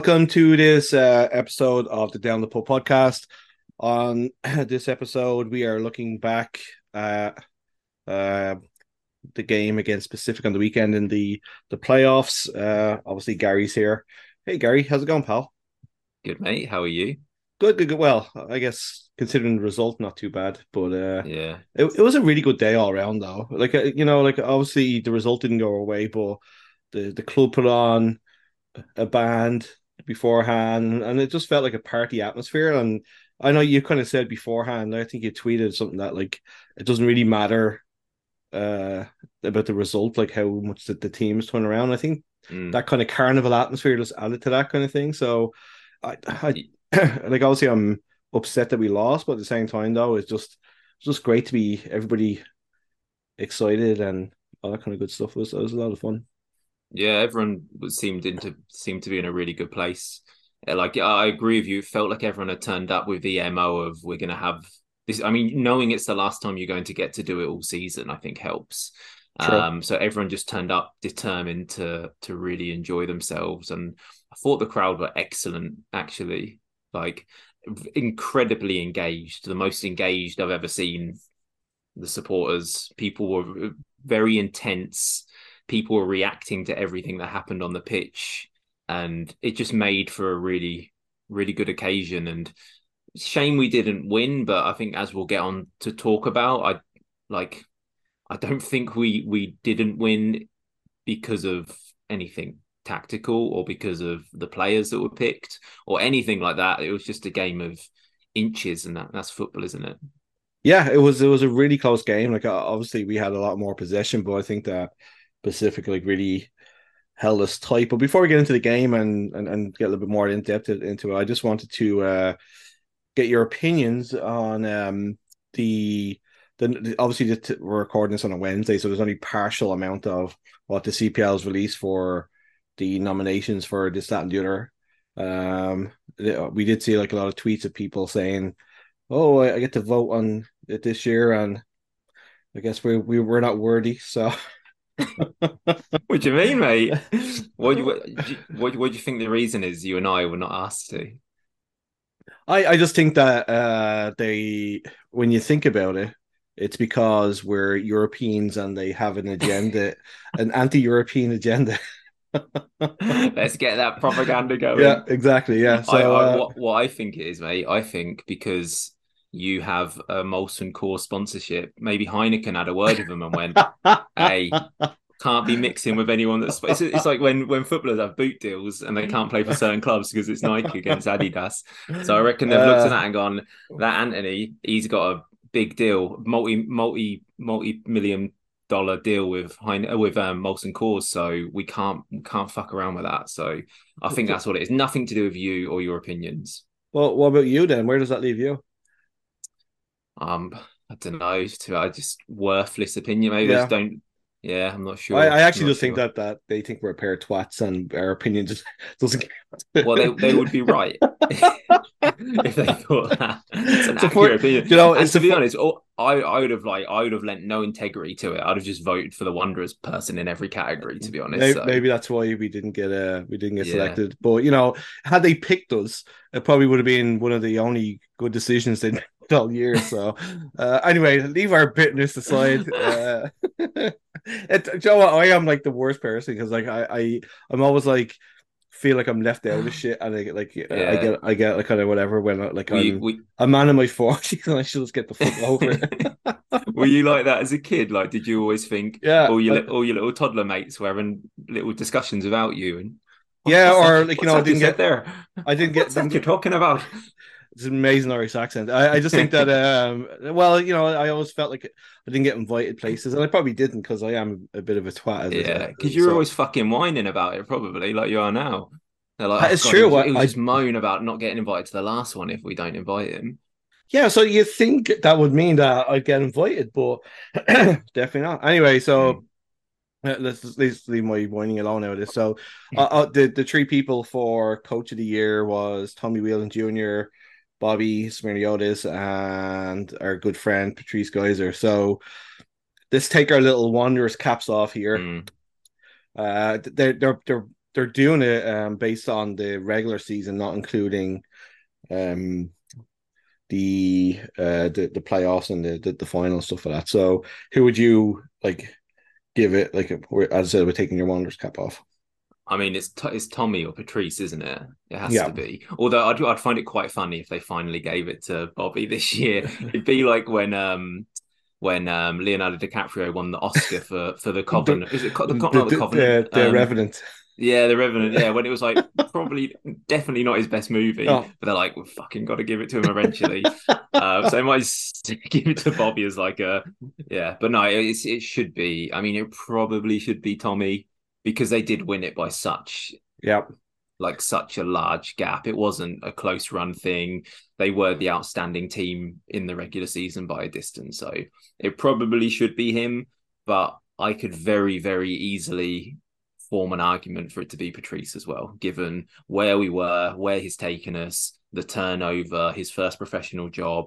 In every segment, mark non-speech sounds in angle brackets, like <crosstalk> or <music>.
Welcome to this uh, episode of the Down the Pub podcast. On <clears throat> this episode, we are looking back at uh, the game against Pacific on the weekend in the the playoffs. Uh, obviously, Gary's here. Hey, Gary, how's it going, pal? Good mate, how are you? Good, good, good. Well, I guess considering the result, not too bad. But uh, Yeah, it, it was a really good day all around, though. Like uh, you know, like obviously the result didn't go away, but the the club put on a band beforehand, and it just felt like a party atmosphere. And I know you kind of said beforehand. I think you tweeted something that like it doesn't really matter uh about the result, like how much that the team is turning around. I think Mm. that kind of carnival atmosphere just added to that kind of thing. So I, I <clears throat> like obviously I'm upset that we lost, but at the same time though, it's just it's just great to be everybody excited and all that kind of good stuff. It was, it was a lot of fun. Yeah. Everyone seemed into seemed to be in a really good place. Uh, Like I agree with you. It felt like everyone had turned up with the mo of we're going to have this. I mean, knowing it's the last time you're going to get to do it all season, I think helps. True. Um, so everyone just turned up determined to to really enjoy themselves, and I thought the crowd were excellent. Actually, like incredibly engaged, the most engaged I've ever seen the supporters. People were very intense. People were reacting to everything that happened on the pitch, and it just made for a really, really good occasion. And shame we didn't win, but I think as we'll get on to talk about, I like. I don't think we we didn't win because of anything tactical or because of the players that were picked or anything like that. It was just a game of inches, and that that's football, isn't it? Yeah, it was it was a really close game. Like obviously we had a lot more possession, but I think that Pacific like really held us tight. But before we get into the game and and, and get a little bit more in depth into it, I just wanted to uh, get your opinions on um, the the, obviously the, we're recording this on a Wednesday, so there's only partial amount of what the CPL has released for the nominations for this, that, and the other. Um, the- we did see like a lot of tweets of people saying, "Oh, I, I get to vote on it this year," and I guess we we were not worthy. <laughs> So <laughs> What do you mean, mate? <laughs> What do you, what, do you- what, what do you think the reason is you and I were not asked to? I I just think that uh they when you think about it, it's because we're Europeans and they have an agenda, <laughs> an anti-European agenda. Let's get that propaganda going. Yeah, exactly. Yeah. So I, I, uh, what, what I think it is, mate, I think because you have a Molson Coors sponsorship, maybe Heineken had a word with them and went, hey, can't be mixing with anyone that's it's, it's like when when footballers have boot deals and they can't play for certain clubs because it's Nike against Adidas. So I reckon they've looked at that and gone, that Anthony, he's got a big deal, multi multi multi million dollar deal with Heine, with um, Molson Coors, so we can't can't fuck around with that. So I think that's what it is. Nothing to do with you or your opinions. well, what about you then? Where does that leave you? Um, I don't know. To I just worthless opinion. Maybe Yeah. I just don't. Yeah, I'm not sure. I, I actually just think that that they think we're a pair of twats and our opinion just <laughs> doesn't. Well, they, they would be <laughs> right <laughs> if they thought that. It's an It's accurate for- opinion. you know, to be for- honest, all, I I would have like I would have lent no integrity to it. I'd have just voted for the Wanderers person in every category. To be honest, Maybe, so. maybe that's why we didn't get uh we didn't get Yeah. selected. But you know, had they picked us, it probably would have been one of the only good decisions they all year. So uh anyway, leave our bitterness aside. <laughs> Uh <laughs> it, you know what? I am like the worst person because like I, I I'm always like feel like I'm left out of shit and I get like I Yeah. get I get like kind of whatever when like you, I'm were, a man in my forties <laughs> and I should just get the fuck over it. were you like that as a kid? Like, did you always think Yeah, all your I- all your little toddler mates were having little discussions about you and Yeah, or that- like you know, I didn't get there. I didn't get What's you're talking about? It's an amazing Irish accent. I, I just think that, <laughs> um, well, you know, I always felt like I didn't get invited places, and I probably didn't because I am a bit of a twat. As Yeah, because you're so- always fucking whining about it, probably like you are now. They're like, That oh, true. I- he'll I- just moan about not getting invited to the last one if we don't invite him. Yeah, so you think that would mean that I'd get invited, but <clears throat> definitely not. Anyway, so uh, let's, let's leave my whining alone out of this. So, uh, uh, the the three people for Coach of the Year was Tommy Wheeldon Jr., Bobby Smirniotis, and our good friend Patrice Gheisar. So, let's take our little Wanderers caps off here. Mm. Uh, they're they're they're they're doing it um based on the regular season, not including um the uh the, the playoffs and the, the the final stuff like that. So who would you like give it like as I said, we're taking your Wanderers cap off. I mean, it's t- it's Tommy or Patrice, isn't it? It has Yeah. to be. Although I'd I'd find it quite funny if they finally gave it to Bobby this year. <laughs> It'd be like when um when um Leonardo DiCaprio won the Oscar for for the Covenant. Is it co- the, Co- not the Covenant? the, the Um, Revenant. Yeah, the Revenant. Yeah, when it was like <laughs> probably definitely not his best movie, Oh. but they're like, we've fucking got to give it to him eventually. uh, <laughs> so I might give it to Bobby as like a yeah, but no, it's, it should be. I mean, it probably should be Tommy because they did win it by such Yeah. like such a large gap. It wasn't a close run thing. They were the outstanding team in the regular season by a distance. So it probably should be him, but I could very, very easily form an argument for it to be Patrice as well, given where we were, where he's taken us, the turnover, his first professional job,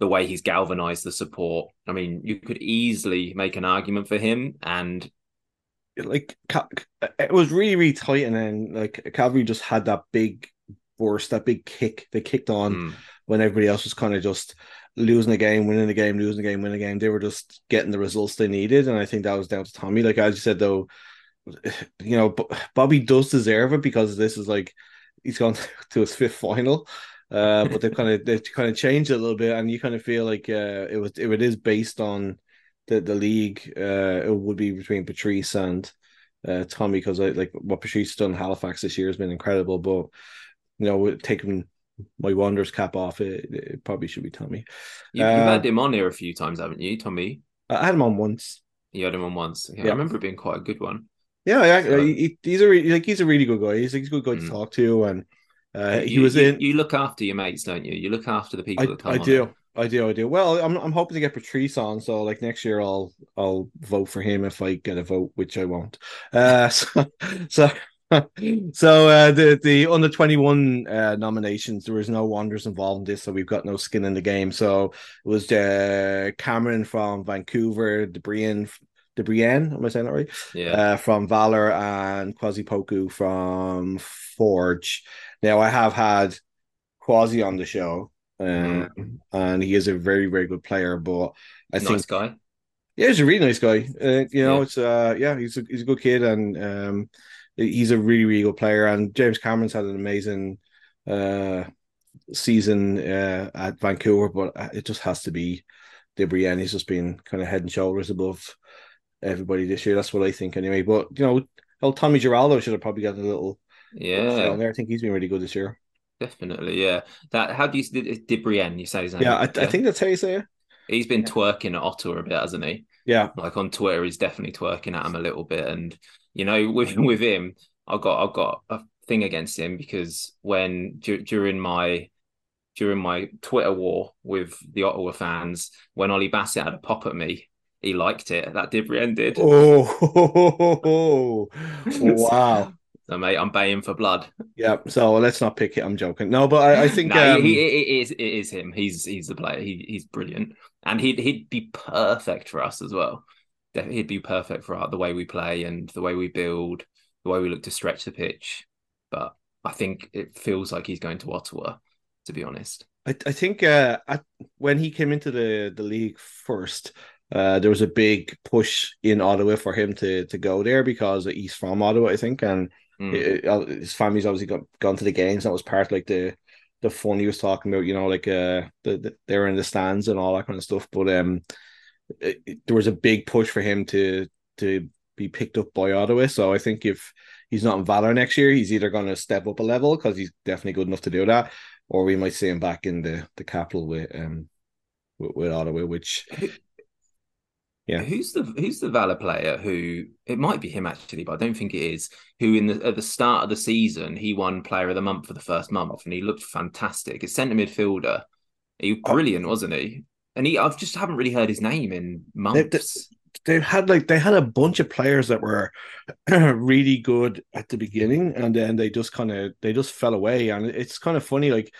the way he's galvanized the support. I mean, you could easily make an argument for him and like it was really really tight and then like Cavalry just had that big burst that big kick. They kicked on mm, when everybody else was kind of just losing the game winning the game losing the game winning the game. They were just getting the results they needed and I think that was down to Tommy. Like as you said though <sighs> you know Bobby does deserve it because this is like he's gone <laughs> to his fifth final uh but they've kind of they've kind of changed it a little bit and you kind of feel like uh it was if it is based on the the league uh it would be between Patrice and uh Tommy because I like what Patrice has done in Halifax this year has been incredible but you know with taking my Wanderers cap off it, it probably should be Tommy you, Uh, you've had him on here a few times, haven't you, Tommy? I had him on once You had him on once. Yeah, Yeah. I remember it being quite a good one. yeah yeah So- he, he's a re- like he's a really good guy he's, he's a good guy to Mm. talk to and uh he you, was you, in You look after your mates, don't you? You look after the people I, that come. I on do. it. I do. I do. Well, I'm I'm hoping to get Patrice on, so like next year I'll I'll vote for him if I get a vote, which I won't. Uh, <laughs> so so <laughs> so uh, the the under twenty one uh, nominations there was no Wanderers involved in this, so we've got no skin in the game. So it was uh, Cameron from Vancouver, Debrian. Debrienne, am I saying that right? Yeah. uh, from Valor and Kwasi Poku from Forge. Now I have had Kwasi on the show, um, and he is a very very good player. But I nice think guy. yeah, he's a really nice guy. Uh, you know, Yeah. it's uh yeah, he's a he's a good kid, and um, he's a really really good player. And James Cameron's had an amazing uh season uh at Vancouver, but uh, it just has to be Debrienne. He's just been kind of head and shoulders above everybody this year. That's what I think anyway. But you know, old Tommy Giraldo should have probably got a little Yeah, there. I think he's been really good this year. Definitely. Yeah. That. How do you? Debrienne, you say his name? Yeah, I, I think that's how you say it. he's been yeah. twerking at Ottawa a bit, hasn't he? Yeah, Like on Twitter, he's definitely twerking at him a little bit. And you know, with <laughs> with him, I got I got a thing against him because when du- during my during my Twitter war with the Ottawa fans, when Ollie Bassett had a pop at me, he liked it. That Debrienne did. Oh, <laughs> wow. So, mate, I'm baying for blood. Yeah, so let's not pick it. I'm joking. No, but I, I think No, um, he, he, it is it is him. He's he's the player. He he's brilliant, and he'd he'd be perfect for us as well. He'd be perfect for our, the way we play and the way we build, the way we look to stretch the pitch. But I think it feels like he's going to Ottawa. To be honest, I, I think uh, at, when he came into the, the league first, uh, there was a big push in Ottawa for him to to go there because he's from Ottawa, I think, and Mm. his family's obviously got gone to the games. That was part of, like the the fun he was talking about. You know, like uh, the, the they're in the stands and all that kind of stuff. But um, it, it- there was a big push for him to to be picked up by Ottawa. So I think if he's not in Valor next year, he's either going to step up a level because he's definitely good enough to do that, or we might see him back in the the capital with um with, with Ottawa, which Yeah. Who's the who's the Valor player who it might be him actually, but I don't think it is. Who in the at the start of the season he won Player of the Month for the first month and he looked fantastic. It's centre midfielder. He was Oh. brilliant, wasn't he? And he I've just haven't really heard his name in months. they had like they had a bunch of players that were <clears throat> really good at the beginning and then they just kind of they just fell away and it's kind of funny like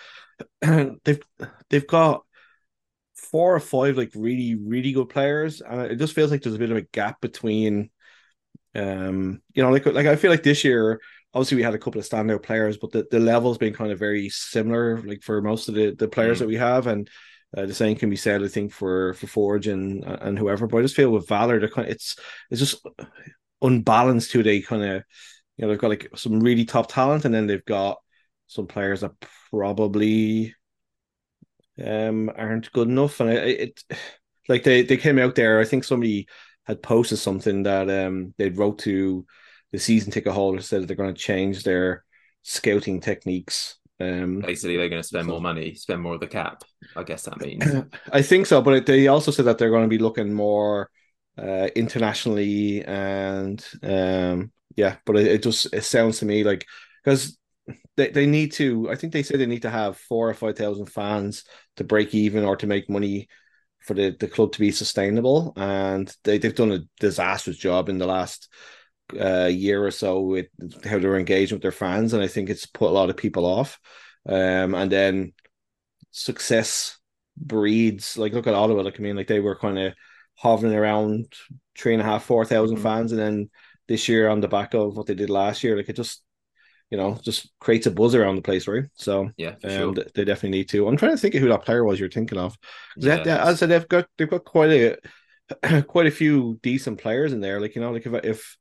<clears throat> they've they've got four or five like really really good players and it just feels like there's a bit of a gap between um you know like like I feel like this year obviously we had a couple of standout players but the, the level's been kind of very similar like for most of the the players Mm. that we have and uh, the same can be said, I think, for for Forge and and whoever. But I just feel with Valor, they're kind of, it's it's just unbalanced. Who they kind of, you know, they've got like some really top talent, and then they've got some players that probably um aren't good enough. And it, it like they they came out there. I think somebody had posted something that um they wrote to the season ticket holders said that they're going to change their scouting techniques. Um, Basically, they're going to spend more money, spend more of the cap. I guess that means. <clears throat> I think so, but it, they also said that they're going to be looking more uh, internationally, and um, yeah, but it, it just it sounds to me like because they, they need to. I think they say they need to have four or five thousand fans to break even or to make money for the, the club to be sustainable, and they they've done a disastrous job in the last uh, year or so with how they're engaging with their fans, and I think it's put a lot of people off. Um, and then success breeds like look at Ottawa. Like I mean, like they were kind of hovering around three and a half, four thousand Mhm. fans, and then this year on the back of what they did last year, like it just you know just creates a buzz around the place, right? So Yeah, um, sure. they definitely need to. I'm trying to think of who that player was you're thinking of. Yeah, they- as I said, they've got they've got quite a <clears throat> quite a few decent players in there. Like you know, like if if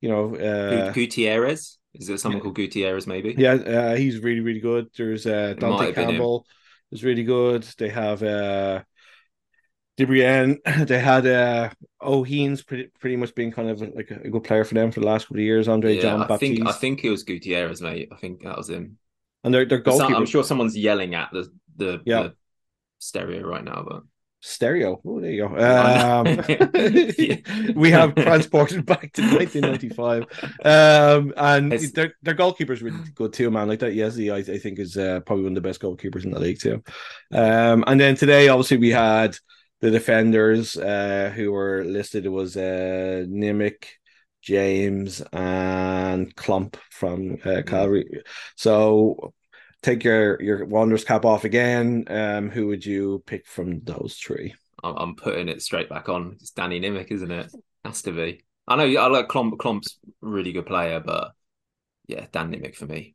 you know, uh, Gutierrez. Is there someone yeah. called Gutierrez? Maybe. yeah, uh, he's really really good. There's uh, Dante. Campbell is really good. They have uh, Debrienne. <clears throat> They had uh, O'Heen's pretty pretty much been kind of like a, good player for them for the last couple of years. Andre Yeah, John I Baptiste, think I think it was Gutierrez, mate. I think that was him. and they're they're But. I'm sure someone's yelling at the the, Yeah. the stereo right now, but Stereo. Oh, there you go. <laughs> Um, <laughs> <laughs> we have transported back to 1995. Um, and It's- their their goalkeeper's really good too, man. Like that, Yezi, I, I think is uh, probably one of the best goalkeepers in the league too. Um, and then today, obviously, we had the defenders uh, who were listed. Was uh, Nimick, James, and Klomp from uh, Calgary. So. Take your your Wanderers cap off again. Um, who would you pick from those three? I'm, I'm putting it straight back on. It's Danny Nimick, isn't it? Has to be. I know I like Klomp. Klomp's a really good player, but yeah, Dan Nimick for me.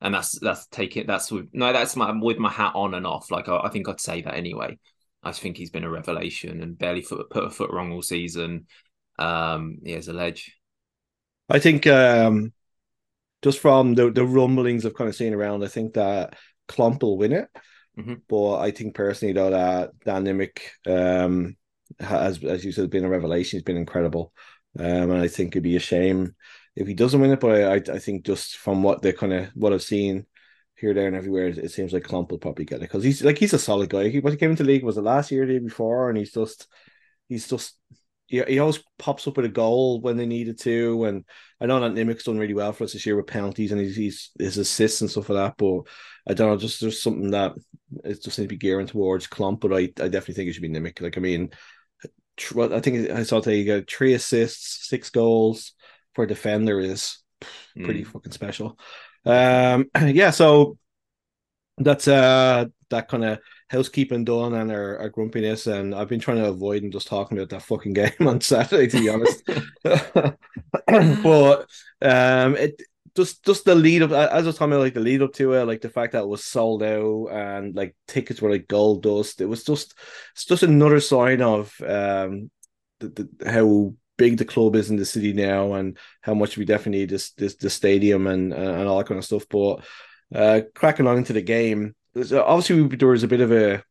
And that's that's taking that's with no, that's my with my hat on and off. Like I, I think I'd say that anyway. I think he's been a revelation and barely put, put a foot wrong all season. Um, he has a ledge. I think um, just from the, the rumblings I've kind of seen around, I think that Klomp will win it. Mhm. But I think personally, though, that Dan Nimick, um, has, as you said, been a revelation. He's been incredible. Um, and I think it'd be a shame if he doesn't win it. But I, I think just from what they kind of what I've seen here, there, and everywhere, it seems like Klomp will probably get it because he's like he's a solid guy. He, when he came into the league was the last year, the year before, and he's just he's just he, he always pops up with a goal when they needed to. And I know that Nimick's done really well for us this year with penalties and he's, he's his assists and stuff like that. But I don't know, just there's something that it just needs to be gearing towards Klomp. But I, I definitely think it should be Nimick. Like I mean, tr- I think I saw today you got three assists, six goals for a defender is pretty Mm. fucking special. Um, <clears throat> yeah, so that's uh that kind of housekeeping done and our, our grumpiness, and I've been trying to avoid and just talking about that fucking <laughs> game on Saturday, to be honest. <laughs> but um, it just just the lead up as I was talking about, like the lead up to it, like the fact that it was sold out and like tickets were like gold dust. It was just it's just another sign of um the, the, how big the club is in the city now and how much we definitely need this this the stadium and and all that kind of stuff. But uh, cracking on into the game, obviously there was a bit of a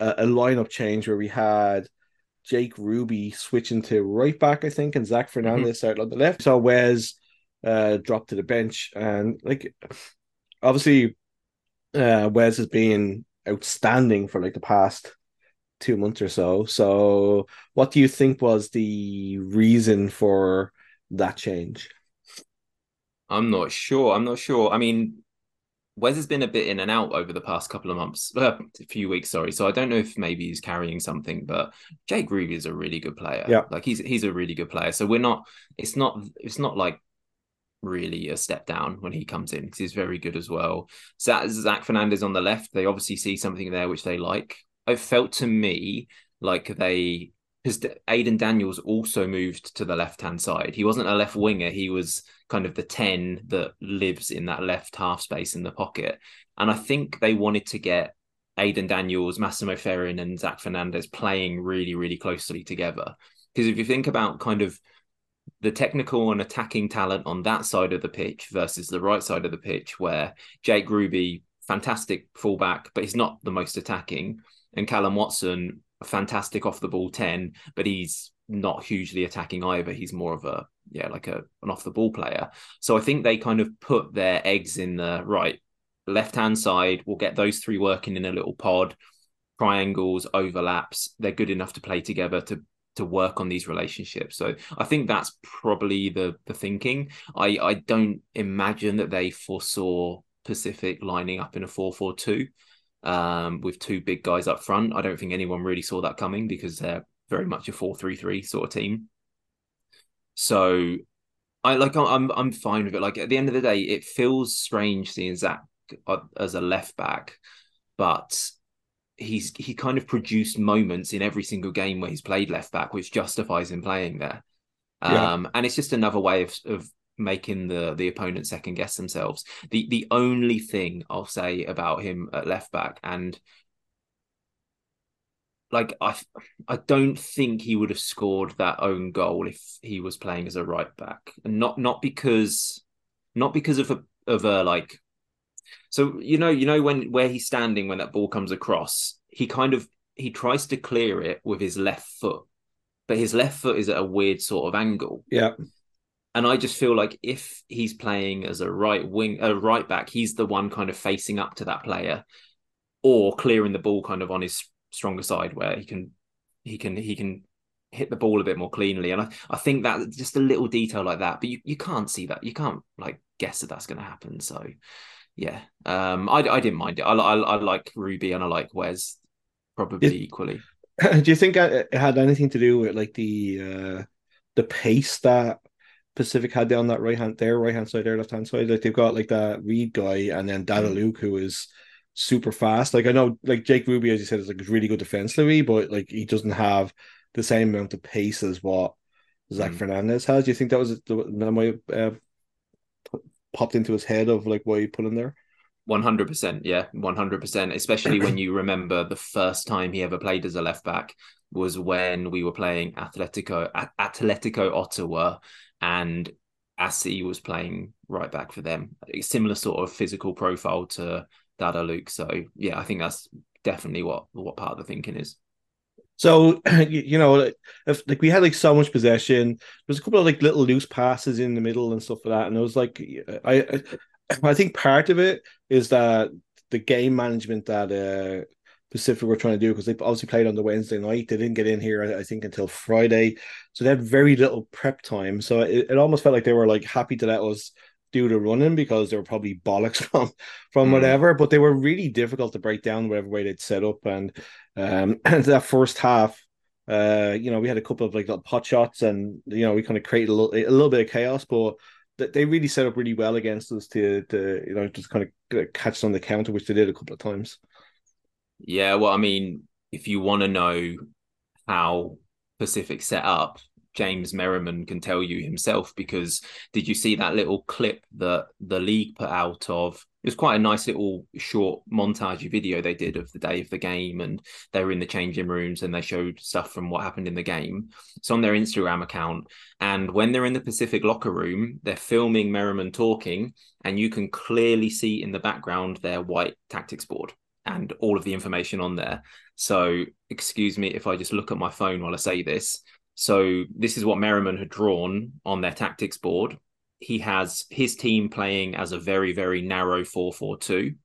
a, a lineup change where we had Jake Ruby switching to right back, I think, and Zach Fernandez out on the left. So Wes uh, dropped to the bench, and like obviously uh, Wes has been outstanding for like the past two months or so. So, what do you think was the reason for that change? I'm not sure. I'm not sure. I mean, Wes has been a bit in and out over the past couple of months, uh, a few weeks, sorry. So I don't know if maybe he's carrying something, but Jake Ruby is a really good player. Yeah, like he's he's a really good player. So we're not. It's not. It's not like really a step down when he comes in because he's very good as well. Zach, Zach Fernandez on the left, they obviously see something there which they like. It felt to me like they because Aidan Daniels also moved to the left hand side. He wasn't a left winger. He was kind of the 10 that lives in that left half space in the pocket. And I think they wanted to get Aidan Daniels, Massimo Ferrin, and Zach Fernandez playing really, really closely together. Because if you think about kind of the technical and attacking talent on that side of the pitch versus the right side of the pitch, where Jake Ruby, fantastic fullback, but he's not the most attacking, and Callum Watson, fantastic off the ball 10, but he's not hugely attacking either. He's more of a yeah, like a an off the ball player. So I think they kind of put their eggs in the right left hand side. We'll get those three working in a little pod, triangles, overlaps. They're good enough to play together to to work on these relationships. So I think that's probably the the thinking. I I don't imagine that they foresaw Pacific lining up in a 4-4-2 um, with two big guys up front. I don't think anyone really saw that coming because they're very much a 4-3-3 sort of team. So I like I'm I'm fine with it. Like at the end of the day, it feels strange seeing Zach as a left back, but he's he kind of produced moments in every single game where he's played left back, which justifies him playing there. Yeah. Um, and it's just another way of of making the the opponent second guess themselves. The the only thing I'll say about him at left back, and like I I don't think he would have scored that own goal if he was playing as a right back, and not not because not because of a of a like so you know, you know when where he's standing when that ball comes across, he kind of he tries to clear it with his left foot, but his left foot is at a weird sort of angle. Yeah. And I just feel like if he's playing as a right wing, a right back, he's the one kind of facing up to that player, or clearing the ball kind of on his stronger side where he can, he can, he can hit the ball a bit more cleanly. And I, I think that just a little detail like that, but you, you can't see that. You can't like guess that that's going to happen. So yeah, um, I, I didn't mind it. I, I, I like Ruby and I like Wes probably equally. <laughs> Do you think it had anything to do with like the uh, the pace that Pacific had down that right hand, their right hand side, their left hand side? Like they've got like that Reed guy and then Dada mm. Luke who is super fast. Like I know, like Jake Ruby, as you said, is like really good defensively, but like he doesn't have the same amount of pace as what Zach mm. Fernandez has. Do you think that was the might uh, popped into his head of like why he put him there? One hundred percent, yeah, one hundred percent. Especially when you remember the first time he ever played as a left back was when we were playing Atletico Atletico Ottawa, and Assi was playing right back for them. A similar sort of physical profile to Dada Luke. So yeah, I think that's definitely what what part of the thinking is. So <clears throat> you know, if like we had like so much possession, there was a couple of like little loose passes in the middle and stuff like that, and it was like I I think part of it is that the game management that uh Pacific were trying to do because they obviously played on the Wednesday night. They didn't get in here, I think, until Friday, so they had very little prep time. So it, it almost felt like they were like happy to let us do the running because they were probably bollocks <laughs> from from mm. whatever. But they were really difficult to break down whatever way they'd set up, and um, <clears throat> and that first half, uh, you know, we had a couple of like little pot shots, and you know, we kind of created a little a little bit of chaos, but they really set up really well against us to to you know just kind of catch on the counter, which they did a couple of times. Yeah, well, I mean, if you want to know how Pacific set up, James Merriman can tell you himself because did you see that little clip that the league put out of it was quite a nice little short montage video they did of the day of the game and they were in the changing rooms and they showed stuff from what happened in the game. It's on their instagram account. And when they're in the pacific locker room they're filming merriman talking and you can clearly see in the background their white tactics board and all of the information on there so excuse me if i just look at my phone while i say this so this is what Merriman had drawn on their tactics board. He has his team playing as a very, very narrow 4-4-2.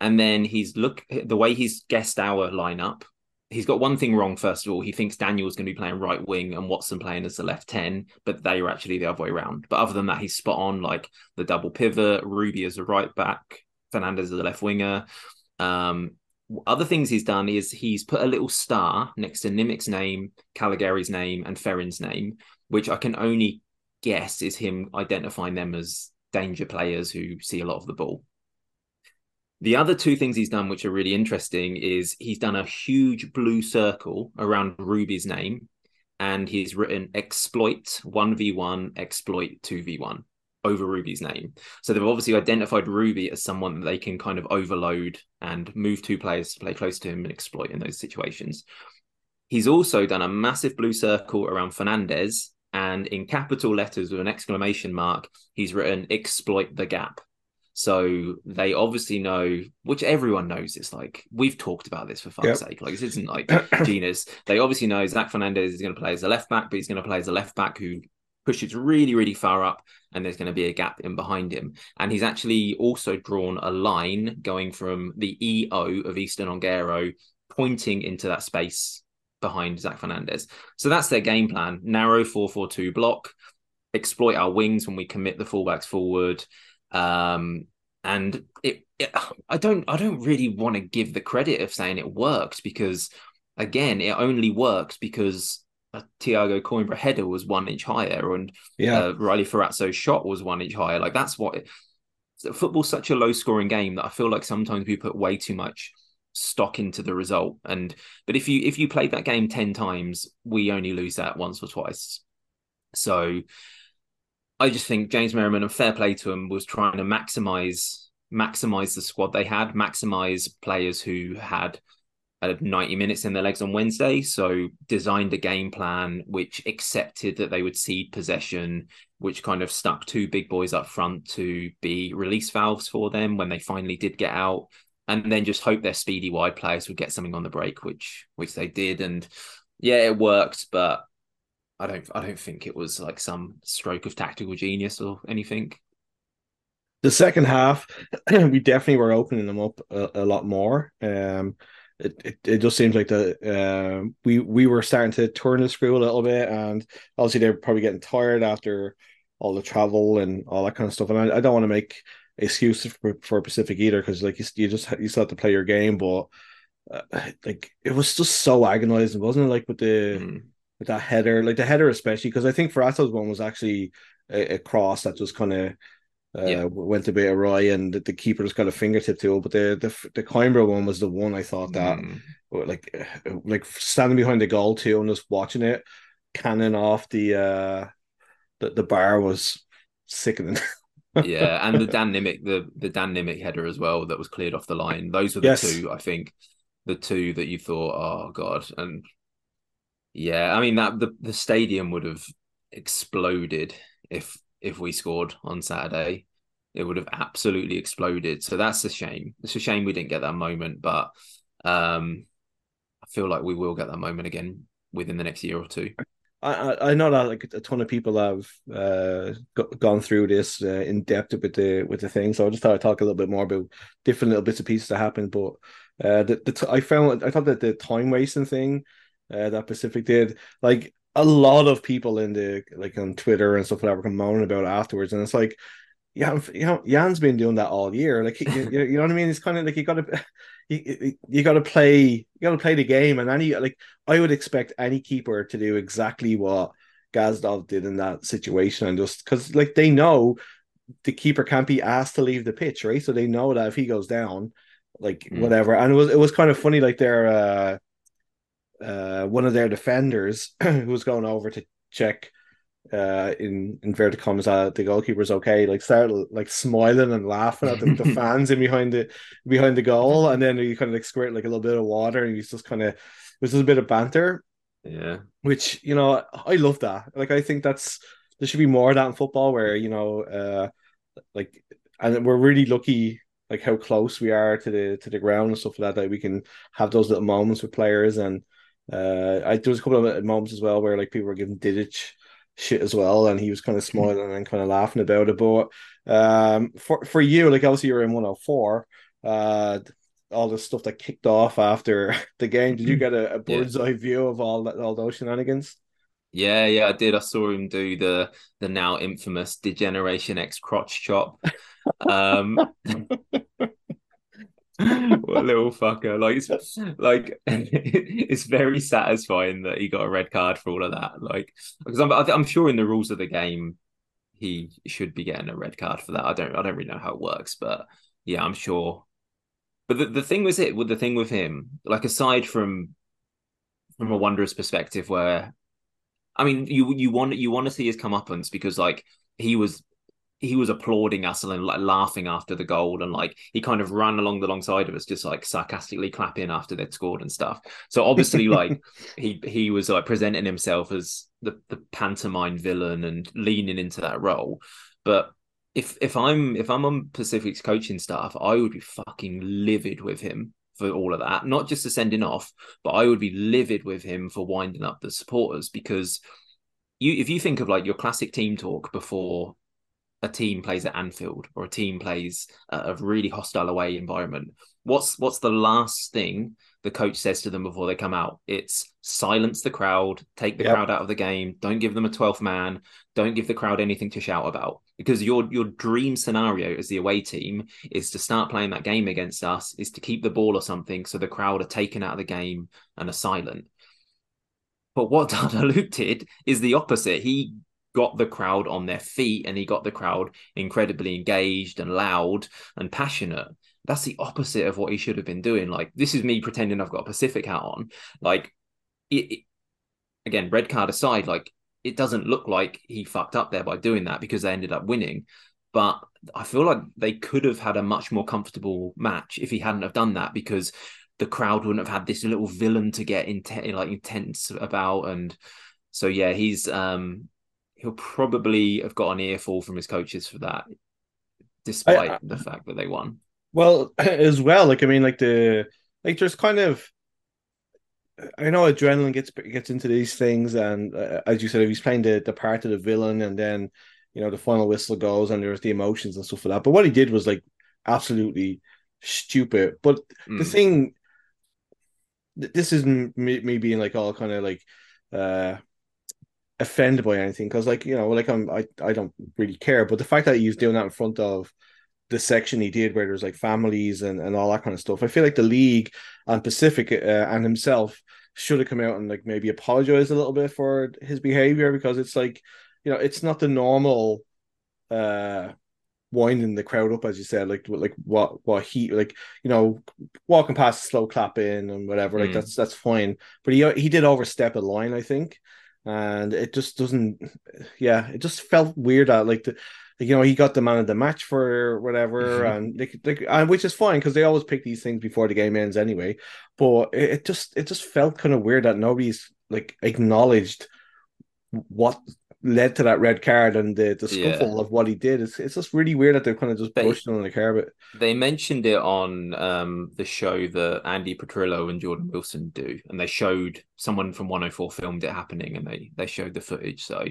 And then he's look the way he's guessed our lineup he's got one thing wrong. First of all, he thinks Daniel's going to be playing right wing and Watson playing as the left ten, but they are actually the other way around. But other than that, he's spot on. Like the double pivot, Ruby as a right back, Fernandez as a left winger. Um, other things he's done is he's put a little star next to Nimick's name, Callegari's name, and Ferrin's name, which I can only guess is him identifying them as danger players who see a lot of the ball. The other two things he's done, which are really interesting, is he's done a huge blue circle around Ruby's name and he's written exploit 1v1, exploit 2v1 over Ruby's name. So they've obviously identified Ruby as someone that they can kind of overload and move two players to play close to him and exploit in those situations. He's also done a massive blue circle around Fernandez and in capital letters with an exclamation mark, he's written exploit the gap. So they obviously know, which everyone knows. It's like we've talked about this for fuck's yep. sake. Like this isn't like <clears throat> genius. They obviously know Zach Fernandez is going to play as a left back, but he's going to play as a left back who pushes really, really far up, and there's going to be a gap in behind him. And he's actually also drawn a line going from the EO of Easton Ongaro pointing into that space behind Zach Fernandez. So that's their game plan. Narrow 4-4-2 block, exploit our wings when we commit the fullbacks forward. Um, and it, it, I don't I don't really want to give the credit of saying it worked because again, it only works because Thiago Coimbra header was one inch higher and yeah. uh, Riley Ferrazzo's shot was one inch higher. Like that's what it, football's such a low scoring game that I feel like sometimes we put way too much stock into the result. And but if you if you played that game ten times, we only lose that once or twice. So I just think James Merriman and fair play to him was trying to maximize maximize the squad they had, maximize players who had uh, 90 minutes in their legs on Wednesday. So designed a game plan which accepted that they would cede possession, which kind of stuck two big boys up front to be release valves for them when they finally did get out. And then just hope their speedy wide players would get something on the break, which which they did. And yeah, it worked, but I don't I don't think it was like some stroke of tactical genius or anything. The second half, <clears throat> we definitely were opening them up a, a lot more. Um, it, it, it just seems like the uh, we we were starting to turn the screw a little bit, and obviously they're probably getting tired after all the travel and all that kind of stuff. And I, I don't want to make excuses for, for Pacific either, because like you, you just you still have to play your game, but uh, like it was just so agonizing, wasn't it? Like with the mm with that header, like the header especially, because I think Ferrazzo's one was actually a, a cross that just kind of uh, yeah. went a bit awry, and the, the, keeper just got a fingertip to it. But the the the Coimbra one was the one I thought that mm. like uh, like standing behind the goal too and just watching it cannon off the uh the, the bar was sickening. <laughs> yeah, and the Dan Nimick the the Dan Nimick header as well that was cleared off the line. Those were the yes. two I think the two that you thought, oh god, and yeah, I mean that the, the stadium would have exploded if if we scored on Saturday. It would have absolutely exploded. So that's a shame. It's a shame we didn't get that moment, but um I feel like we will get that moment again within the next year or two. I, I know that like a ton of people have uh, gone through this uh, in depth with the with the thing, so I just thought I'd talk a little bit more about different little bits of pieces that happened. But uh, the, the I found I thought that the time wasting thing uh, that Pacific did. Like a lot of people in the like on Twitter and stuff like that were moaning about afterwards, and it's like. Yeah, you know, Jan's been doing that all year. Like, you, you know what I mean? It's kind of like you got to, <laughs> you, you got to play, you got to play the game. And any like, I would expect any keeper to do exactly what Gazdov did in that situation, and just because like they know the keeper can't be asked to leave the pitch, right? So they know that if he goes down, like mm. whatever. And it was it was kind of funny, like their uh uh, one of their defenders <clears throat> who was going over to check uh, in inverted commas uh, the goalkeeper's okay like started like smiling and laughing at the, the <laughs> fans in behind the behind the goal. And then he kind of like squirt like a little bit of water and he's just kind of it was just a bit of banter. Yeah. Which you know I love that. Like I think that's there should be more of that in football where you know uh like and we're really lucky like how close we are to the to the ground and stuff like that that we can have those little moments with players and uh, I there was a couple of moments as well where like people were giving Didic shit as well, and he was kind of <laughs> smiling and kind of laughing about it. But um, for for you, like obviously you're in 104. Uh, all the stuff that kicked off after <laughs> the game. Did you get a, a bird's yeah. eye view of all that all those shenanigans? Yeah, yeah, I did. I saw him do the the now infamous Degeneration X crotch chop. Um, <laughs> what a little fucker! Like, it's, like <laughs> it's very satisfying that he got a red card for all of that. Like, because I'm I'm sure in the rules of the game, he should be getting a red card for that. I don't I don't really know how it works, but yeah, I'm sure. But the, the thing was it with the thing with him, like aside from from a Wanderers perspective, where I mean, you you want you want to see his comeuppance because like he was he was applauding us and like laughing after the goal and like he kind of ran along the long side of us just like sarcastically clapping after they'd scored and stuff. So obviously <laughs> like he he was like presenting himself as the the pantomime villain and leaning into that role. But if if i'm if i'm on pacific's coaching staff i would be fucking livid with him for all of that. Not just the sending off but i would be livid with him for winding up the supporters because you if you think of like your classic team talk before a team plays at Anfield or a team plays a really hostile away environment, what's what's the last thing the coach says to them before they come out? It's silence the crowd, take the yep. crowd out of the game, don't give them a 12th man, don't give the crowd anything to shout about. Because your your dream scenario as the away team is to start playing that game against us, is to keep the ball or something so the crowd are taken out of the game and are silent. But what <laughs> Dada Luke did is the opposite. He got the crowd on their feet and he got the crowd incredibly engaged and loud and passionate. That's the opposite of what he should have been doing. Like, this is me pretending I've got a Pacific hat on. Like, it, it, again, red card aside, like, it doesn't look like he fucked up there by doing that because they ended up winning. But I feel like they could have had a much more comfortable match if he hadn't have done that because the crowd wouldn't have had this little villain to get like intense about and so yeah he's um he'll probably have got an earful from his coaches for that, despite I, I, the fact that they won. Well, <laughs> as well, like I mean, like the like there's kind of I know adrenaline gets gets into these things, and uh, as you said, if he's playing the the part of the villain, and then you know the final whistle goes, and there's the emotions and stuff like that. But what he did was like absolutely stupid. But mm. the thing, this isn't me, me being like all kind of like uh offended by anything because like you know like I'm I, I don't really care but the fact that he's doing that in front of the section he did where there's like families and, and all that kind of stuff I feel like the league and Pacific uh, and himself should have come out and like maybe apologize a little bit for his behavior because it's like you know it's not the normal uh winding the crowd up as you said like like what what he like you know walking past slow clapping and whatever like mm. that's that's fine but he he did overstep a line I think and it just doesn't yeah it just felt weird that like the you know he got the man of the match for whatever mm-hmm. and they, they, and which is fine because they always pick these things before the game ends anyway but it, it just it just felt kind of weird that nobody's like acknowledged what led to that red card and the, the scuffle yeah. of what he did. It's it's just really weird that they're kind of just pushing on the carpet. They mentioned it on um, the show that Andy Petrillo and Jordan Wilson do, and they showed someone from 104 filmed it happening, and they they showed the footage. So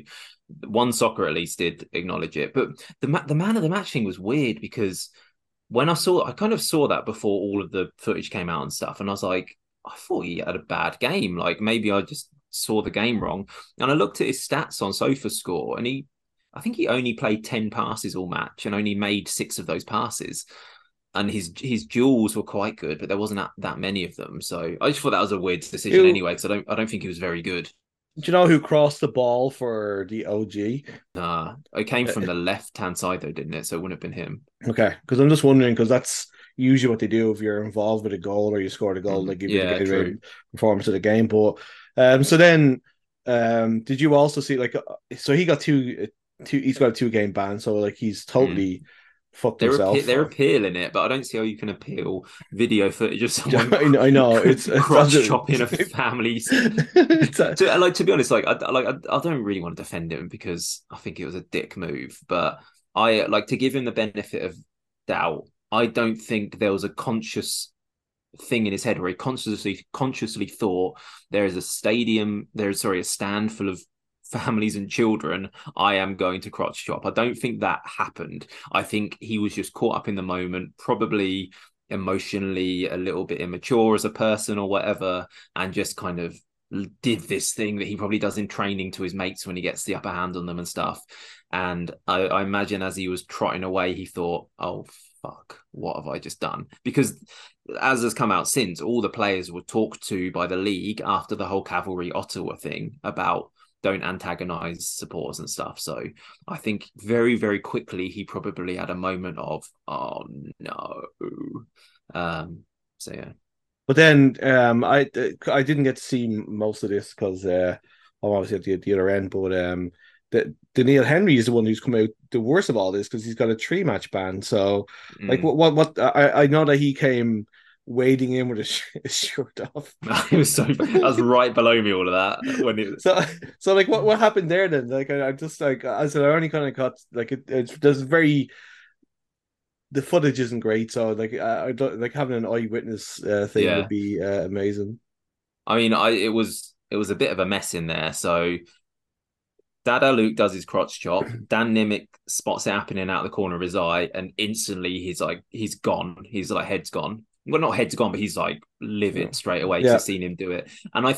one soccer at least did acknowledge it, but the the man of the match thing was weird because when I saw, I kind of saw that before all of the footage came out and stuff, and I was like. I thought he had a bad game. Like maybe I just saw the game wrong. And I looked at his stats on SofaScore, and he, I think he only played ten passes all match and only made six of those passes. And his his duels were quite good, but there wasn't that, many of them. So I just thought that was a weird decision who, anyway, because I don't I don't think he was very good. Do you know who crossed the ball for the OG? Nah, it came from the left hand side though, didn't it? So it wouldn't have been him. Okay, because I'm just wondering because that's usually what they do if you're involved with a goal or you scored a goal, mm, they give yeah, you the performance of the game. But um, so then, um, did you also see like uh, so he got two, uh, two he's got a two game ban, so like he's totally. Mm. Fucked they're himself. Appe- they're appealing it, but I don't see how you can appeal video footage of someone. <laughs> I know <laughs> it's cross chopping a <laughs> family. to, like to be honest, like I like I, I don't really want to defend him because I think it was a dick move, but I like to give him the benefit of doubt. I don't think there was a conscious thing in his head where he consciously consciously thought there is a stadium there's sorry a stand full of families and children i am going to crotch chop i don't think that happened i think he was just caught up in the moment probably emotionally a little bit immature as a person or whatever, and just kind of did this thing that he probably does in training to his mates when he gets the upper hand on them and stuff. And I, I imagine as he was trotting away, he thought, "Oh fuck, what have I just done?" Because as has come out since, all the players were talked to by the league after the whole cavalry Ottawa thing about don't antagonize supporters and stuff. So I think very, very quickly he probably had a moment of, oh no. Um, so yeah. But then um, I I didn't get to see most of this because uh, I'm obviously at the, the other end. But um, the Doneil Henry is the one who's come out the worst of all this because he's got a three match ban. So mm. like what what what I, I know that he came wading in with his, his shirt off. <laughs> it was so that was right below me all of that when it so so like what what happened there then like I, just like I said I only kind of got like it, it's there's very the footage isn't great so like I, I don't like having an eyewitness uh, thing yeah. would be uh, amazing. I mean I it was it was a bit of a mess in there so. Dada Luke does his crotch chop. <clears throat> Dan Nimick spots it happening out the corner of his eye, and instantly he's like, he's gone. He's like, head's gone well, not head's gone, but he's like livid straight away yeah. to seeing him do it. And I,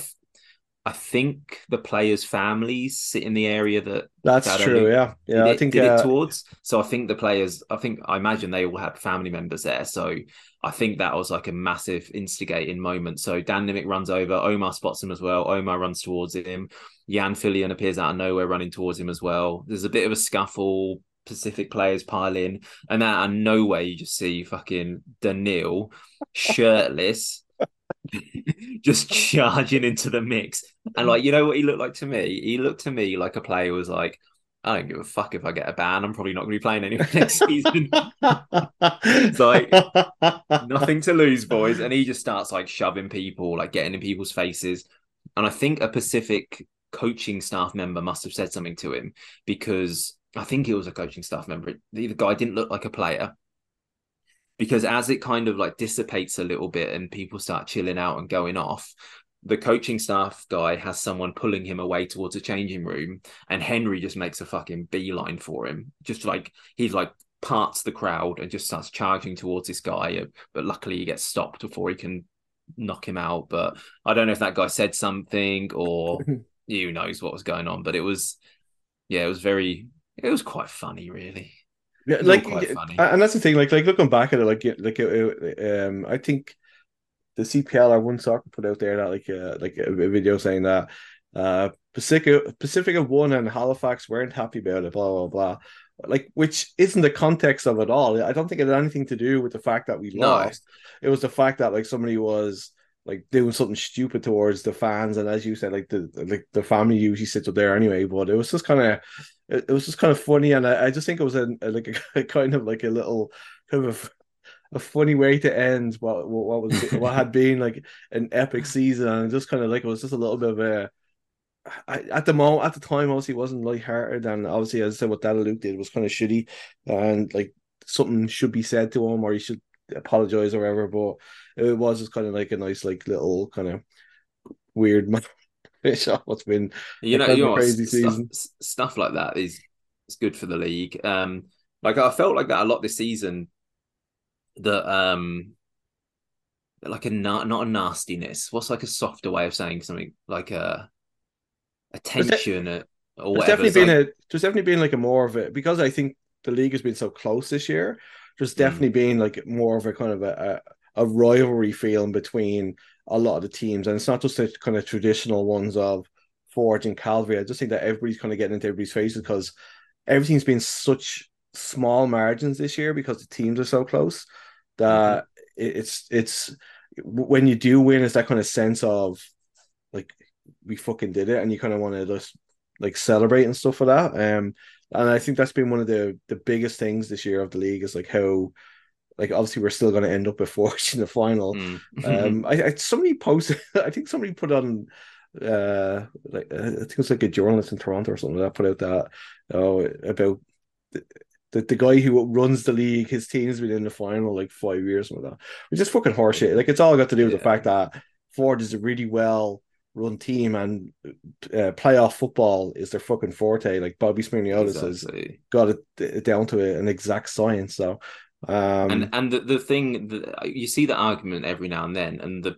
I think the players' families sit in the area that that's that true. Yeah, yeah. I think did uh... it towards. So I think the players. I think I imagine they all had family members there. So I think that was like a massive instigating moment. So Dan Nimick runs over. Omar spots him as well. Omar runs towards him. Jan Fillion appears out of nowhere running towards him as well. There's a bit of a scuffle. Pacific players pile in, and that out of nowhere you just see fucking Doneil shirtless, <laughs> just <laughs> charging into the mix. And like, you know what he looked like to me? He looked to me like a player was like, I don't give a fuck if I get a ban. I'm probably not going to be playing anyway <laughs> next season. it's like nothing to lose, boys. And he just starts like shoving people, like getting in people's faces. And I think a Pacific coaching staff member must have said something to him because I think he was a coaching staff member. The, the guy didn't look like a player because as it kind of like dissipates a little bit and people start chilling out and going off, the coaching staff guy has someone pulling him away towards a changing room, and Henry just makes a fucking beeline for him. Just like he's like parts the crowd and just starts charging towards this guy, uh, but luckily he gets stopped before he can knock him out. But I don't know if that guy said something or <laughs> who knows what was going on, but it was yeah, it was very it was quite funny, really. Yeah, like, and that's the thing. Like, like looking back at it, like, like, um, I think the CPL or One Soccer put out there that like, uh, like a, video saying that uh, Pacific Pacifica won and Halifax weren't happy about it. Blah blah blah. Like, which isn't the context of it all. I don't think it had anything to do with the fact that we lost. It was the fact that like somebody was like doing something stupid towards the fans, and as you said, like the like the family usually sits up there anyway. But it was just kind of it, it, was just kind of funny, and I, I just think it was a, a like a, a, <laughs> kind of like a little kind of a, a funny way to end what what, was what had been like an epic season, and just kind of like it was just a little bit of a. I, at the moment, at the time, obviously, wasn't light-hearted, and obviously, as I said, what Dada Luke did was kind of shitty, and like something should be said to him, or he should apologize or whatever. But it was just kind of like a nice, like little kind of weird finish off what's been you know, you know crazy stuff, season. Stuff like that is is good for the league. Um, like I felt like that a lot this season. That um, like a not not a nastiness. What's like a softer way of saying something like a a tension or whatever. There's definitely been like... a there's definitely been like a more of it because I think the league has been so close this year. There's definitely mm. been like more of a kind of a, a, a rivalry feeling between a lot of the teams, and it's not just the kind of traditional ones of Forge and Cavalry. I just think that everybody's kind of getting into everybody's faces because everything's been such small margins this year because the teams are so close that mm-hmm. it's it's when you do win, it's that kind of sense of like we fucking did it, and you kind of want to just like celebrate and stuff for that. Um, and I think that's been one of the the biggest things this year of the league is like how like obviously we're still going to end up at Forge in the final. Mm. um, <laughs> I, I, somebody posted, <laughs> I think somebody put on, uh, like I think it was like a journalist in Toronto or something that put out that oh about the, the, the guy who runs the league, his team's been in the final like five years with that. It's just fucking horseshit. Like it's all got to do with yeah. the fact that Forge is a really well run team and uh, playoff football is their fucking forte. Like Bobby Smyrniotis exactly. has got it down to an exact science. So Um, and and the, the thing that you see the argument every now and then, and the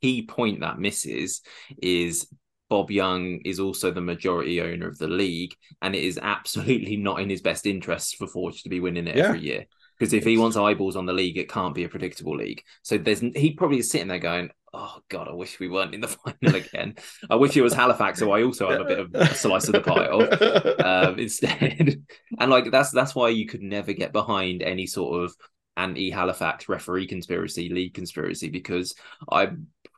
key point that misses is Bob Young is also the majority owner of the league, and it is absolutely not in his best interest for Forge to be winning it Yeah. every year. Because if he wants eyeballs on the league, it can't be a predictable league. So there's he probably is sitting there going, "Oh God, I wish we weren't in the <laughs> final again. I wish it was Halifax, so I also have a bit of a slice of the pie of." um, <laughs> instead. <laughs> and like that's that's why you could never get behind any sort of anti-Halifax referee conspiracy, league conspiracy, because I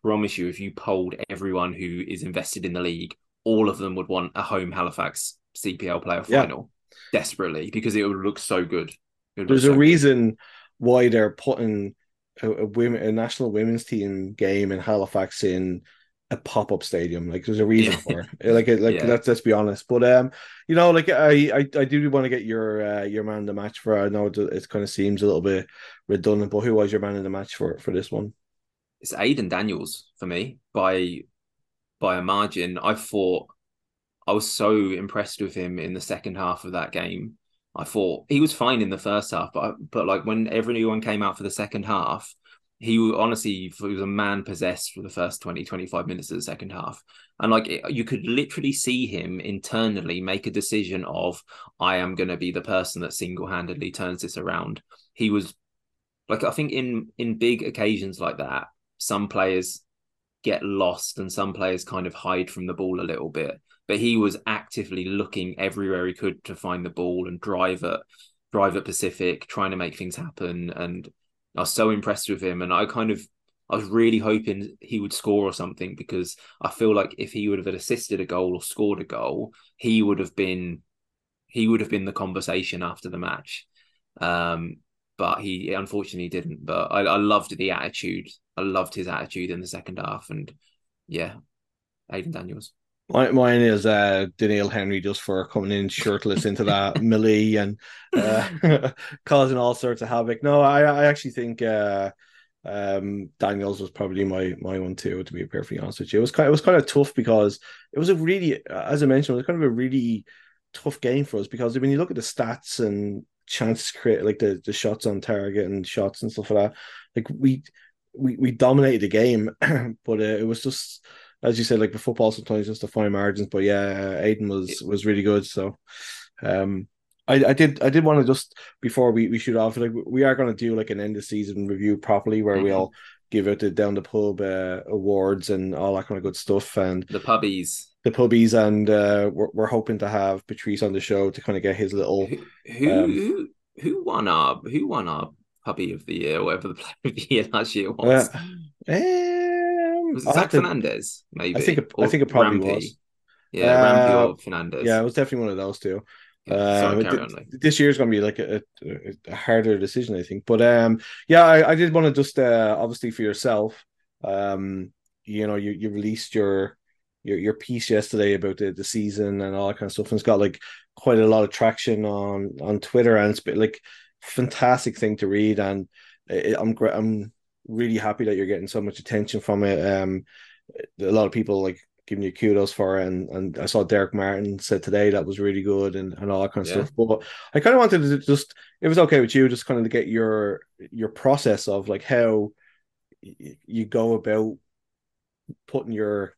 promise you, if you polled everyone who is invested in the league, all of them would want a home Halifax CPL playoff Yeah. final desperately because it would look so good. It would look There's so a good. reason why they're putting a, a women a national women's team game in Halifax in a pop up stadium. Like there's a reason Yeah. for it. Like like Yeah. let's let's be honest. But um, you know, like I I, I do want to get your uh, your man in the match for. I know it, it kind of seems a little bit redundant, but who was your man in the match for for this one? it's Aidan Daniels for me by by a margin. I thought I was so impressed with him in the second half of that game. I thought he was fine in the first half, but but like when everyone came out for the second half, he honestly he was a man possessed for the first 20 25 minutes of the second half. And like it, you could literally see him internally make a decision of I am going to be the person that single-handedly turns this around. He was like I think in in big occasions like that, some players get lost and some players kind of hide from the ball a little bit. But he was actively looking everywhere he could to find the ball and drive it, drive at Pacific, trying to make things happen. And I was so impressed with him. And I kind of I was really hoping he would score or something because I feel like if he would have assisted a goal or scored a goal, he would have been he would have been the conversation after the match. Um, but he unfortunately didn't. But I, I loved the attitude. I loved his attitude in the second half, and yeah, Aidan Daniels. My, mine is uh Doneil Henry just for coming in shirtless into that <laughs> melee and uh, <laughs> causing all sorts of havoc. No, I I actually think uh um Daniels was probably my my one too, to be perfectly honest with you. It was kind it was kind of tough because it was a really as I mentioned, it was kind of a really tough game for us because when you look at the stats and chances create like the, the shots on target and shots and stuff like that, like we we we dominated the game, <clears throat> but uh, it was just as you said, like the football sometimes just to fine margins. But yeah, Aidan was was really good. So, um, I I did I did want to just before we we shoot off, like we are going to do like an end of season review properly where Mhm. we'll give out the down the pub uh, awards and all that kind of good stuff and The puppies. the pubbies and uh, we're we're hoping to have Patrice on the show to kind of get his little Who who, um, who who won our who won our puppy of the year, whatever the <laughs> player of the year last year was? Uh, um, was it Zach to- Fernandez? Maybe I think it, I think it probably Rampy? was. Yeah, Uh, Rampy or Fernandez. Yeah, it was definitely one of those two. Yeah, sorry, Um, carry th- on, Lee. this year's going to be like a, a, harder decision, I think. But um, yeah, I, I did want to just uh, obviously for yourself, um, you know, you you released your your your piece yesterday about the, the season and all that kind of stuff, and it's got like quite a lot of traction on on Twitter, and it's been like fantastic thing to read, and it, I'm gra- I'm really happy that you're getting so much attention from it. Um, a lot of people like giving you kudos for it, and and I saw Derek Martin said today that was really good and, and all that kind of Yeah. stuff. But I kind of wanted to just, if it was okay with you, just kind of to get your your process of like how you go about putting your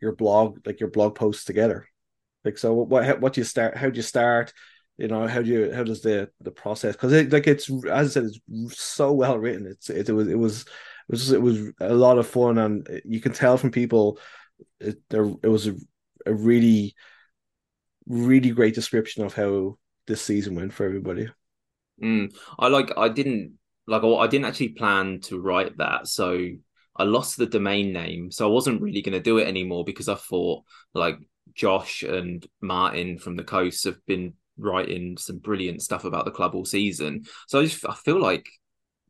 your blog like your blog posts together. Like so, what what do you start? How do you start? You know, how do you how does the the process? Because it like it's as I said, it's so well written. It's it, it was it was it was it was a lot of fun, and you can tell from people it there it was a, a really really great description of how this season went for everybody. Mm. I like I didn't like I didn't actually plan to write that, so I lost the domain name, so I wasn't really going to do it anymore because I thought like Josh and Martin from the coast have been writing some brilliant stuff about the club all season. So I just I feel like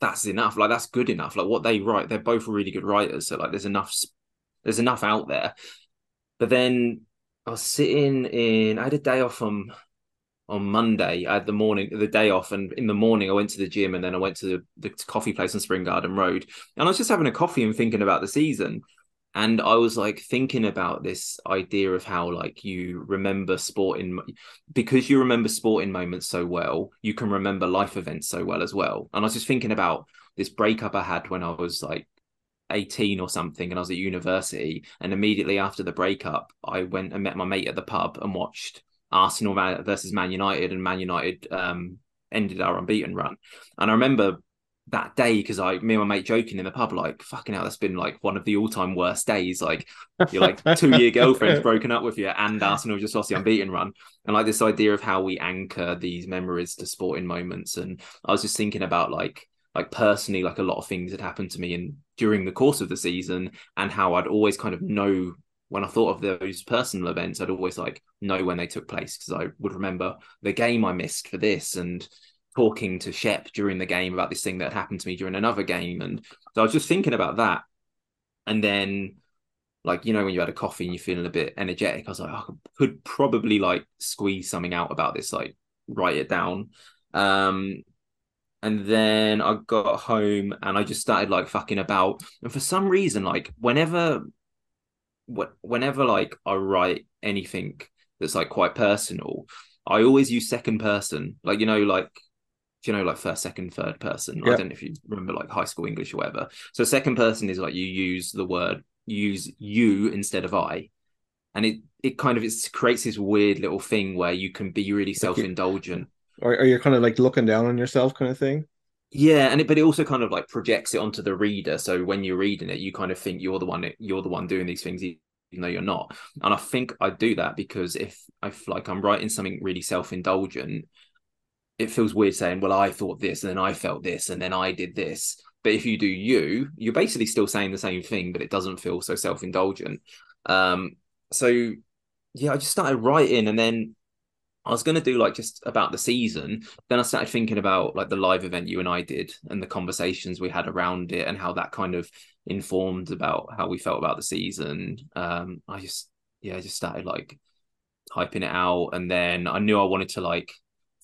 that's enough. Like that's good enough. Like what they write, they're both really good writers. So like there's enough there's enough out there. But then I was sitting in I had a day off on on Monday. I had the morning, the day off, and in the morning I went to the gym, and then I went to the, the coffee place on Spring Garden Road, and I was just having a coffee and thinking about the season. And I was like thinking about this idea of how like you remember sporting because you remember sporting moments so well, you can remember life events so well as well. And I was just thinking about this breakup I had when I was like 18 or something and I was at university and immediately after the breakup I went and met my mate at the pub and watched Arsenal versus Man United and Man United um, ended our unbeaten run. And I remember that day because I me and my mate joking in the pub like fucking hell that's been like one of the all time worst days. Like you're like <laughs> two year girlfriend's broken up with you and Arsenal just lost the unbeaten run. And like this idea of how we anchor these memories to sporting moments and I was just thinking about like like personally like a lot of things had happened to me and during the course of the season and how I'd always kind of know when I thought of those personal events I'd always like know when they took place because I would remember the game I missed for this and talking to Shep during the game about this thing that happened to me during another game. And so I was just thinking about that. And then, like, you know, when you had a coffee and you're feeling a bit energetic, I was like, oh, I could probably like squeeze something out about this, like write it down. Um, and then I got home and I just started like fucking about. And for some reason, like whenever, whenever like I write anything that's like quite personal, I always use second person. Like you know, like you know, like first, second, third person. I don't know if you remember like high school English or whatever. So second person is like you use the word use you instead of I. And it it kind of it creates this weird little thing where you can be really self-indulgent. Or are you kind of like looking down on yourself kind of thing? Yeah, and it, but it also kind of like projects it onto the reader. So when you're reading it, you kind of think you're the one you're the one doing these things, even though you're not. And I think I do that because if I feel like I'm writing something really self-indulgent, it feels weird saying, well, I thought this and then I felt this and then I did this. But if you do you, you're basically still saying the same thing, but it doesn't feel so self indulgent. Um, so yeah, I just started writing and then I was going to do like just about the season. Then I started thinking about like the live event you and I did and the conversations we had around it and how that kind of informed about how we felt about the season. Um, I just, yeah, I just started like typing it out. And then I knew I wanted to like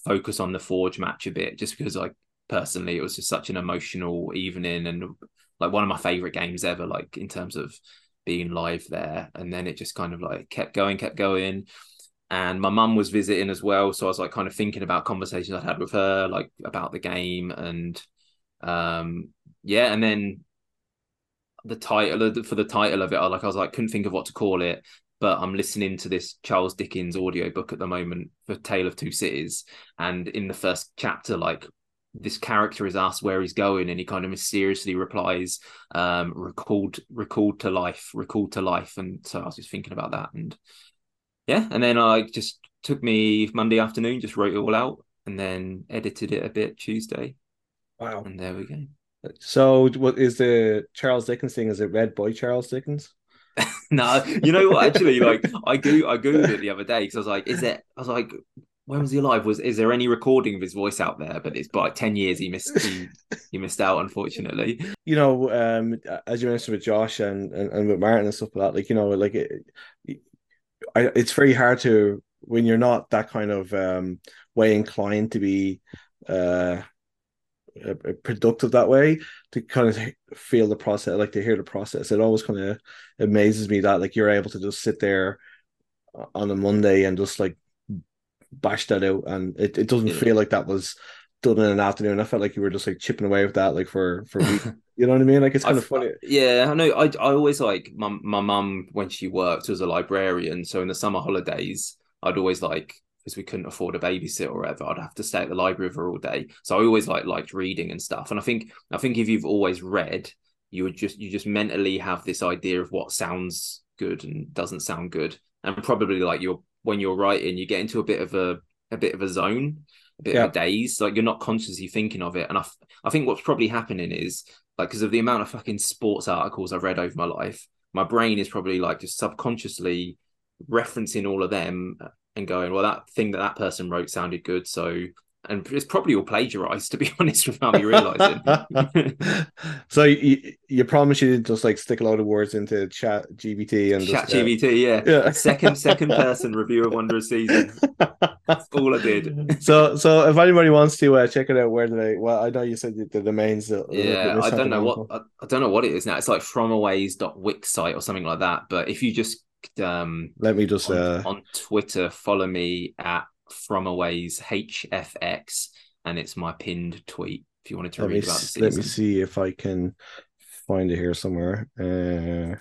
focus on the Forge match a bit, just because like personally it was just such an emotional evening and like one of my favorite games ever, like in terms of being live there. And then it just kind of like kept going, kept going. And my mum was visiting as well, so I was like kind of thinking about conversations I'd had with her, like about the game, and um, yeah, and then the title for the title of it, I like I was like couldn't think of what to call it, but I'm listening to this Charles Dickens audiobook at the moment for Tale of Two Cities. And in the first chapter, like this character is asked where he's going, and he kind of mysteriously replies, um, recalled recalled to life, recalled to life. And so I was just thinking about that. And yeah, and then I just took me Monday afternoon, just wrote it all out and then edited it a bit Tuesday. Wow. And there we go. So what is the Charles Dickens thing? Is it read by Charles Dickens? <laughs> no, you know what? Actually, like I go, I googled it the other day because I was like, "Is it?" I was like, "When was he alive? Was is there any recording of his voice out there?" But it's by like ten years he missed he, he missed out, unfortunately. You know, um, as you mentioned with Josh and, and, and with Martin and stuff like that, like you know, like it, I, it's very hard to when you're not that kind of um way inclined to be uh Uh, uh, productive that way to kind of feel the process like to hear the process. It always kind of amazes me that like you're able to just sit there uh, on a monday and just like bash that out. And it, it doesn't yeah. feel like that was done in an afternoon. I felt like you were just like chipping away with that like for for <laughs> you know what i mean? Like it's kind I've, of funny. yeah i know. I, I always like my, my mum when she worked as a librarian. So in the summer holidays i'd always like because we couldn't afford a babysitter or whatever, I'd have to stay at the library with her all day. So I always like liked reading and stuff. And I think I think if you've always read, you would just you just mentally have this idea of what sounds good and doesn't sound good. And probably like you're when you're writing, you get into a bit of a a bit of a zone, a bit yeah. of a daze. Like you're not consciously thinking of it. And I I think what's probably happening is like because of the amount of fucking sports articles I've read over my life, my brain is probably like just subconsciously referencing all of them and going, well, that thing that that person wrote sounded good, so and it's probably all plagiarized <laughs> to be honest without me realizing <laughs> so you, you promise you didn't just like stick a lot of words into ChatGPT and chat just, uh, GPT yeah. <laughs> yeah. second second person review of wanderers season. That's all i did. So so if anybody wants to uh, check it out where do they well i know you said the, the domains uh, yeah i don't know what I, I don't know what it is now. It's like fromaways.wix site or something like that but if you just um let me just on, uh on twitter follow me at fromaways hfx and it's my pinned tweet if you wanted to let read me, about the season. let me see if i can find it here somewhere uh